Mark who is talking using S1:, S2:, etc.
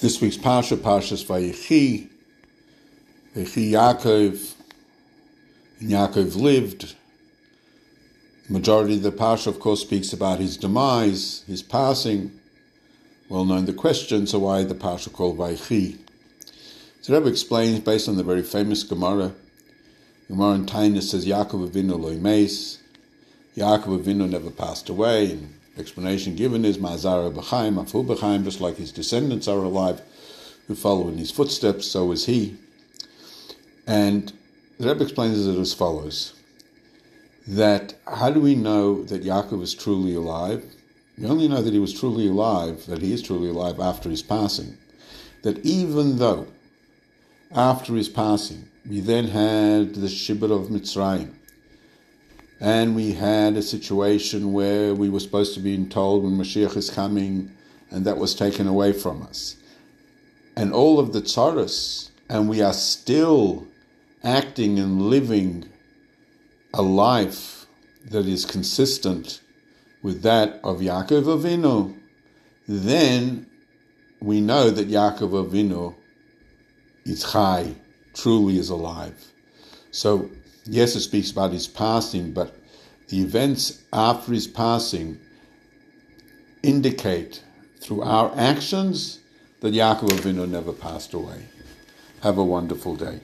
S1: This week's Parsha, Parshas Vayechi, Vayechi Yaakov, and Yaakov lived. The majority of the Parsha, of course, speaks about his demise, his passing. Well known the question, so why the Parsha called Vayechi? So Rebbe explains, based on the very famous Gemara, Gemara in Tainus says Yaakov Avinu lo Yaakov Avinu never passed away, and explanation given is Mazara B'chaim, Afu B'chaim, just like his descendants are alive, who follow in his footsteps, so is he. And the Rebbe explains it as follows that how do we know that Yaakov is truly alive? We only know that he was truly alive, that he is truly alive after his passing. That even though after his passing we then had the Shibud of Mitzrayim, and we had a situation where we were supposed to be told when Mashiach is coming, and that was taken away from us. And all of the tzaras, and we are still acting and living a life that is consistent with that of Yaakov Avinu, then we know that Yaakov Avinu is chai, truly is alive. So yes, it speaks about his passing, but the events after his passing indicate through our actions that Yaakov Avinu never passed away. Have a wonderful day.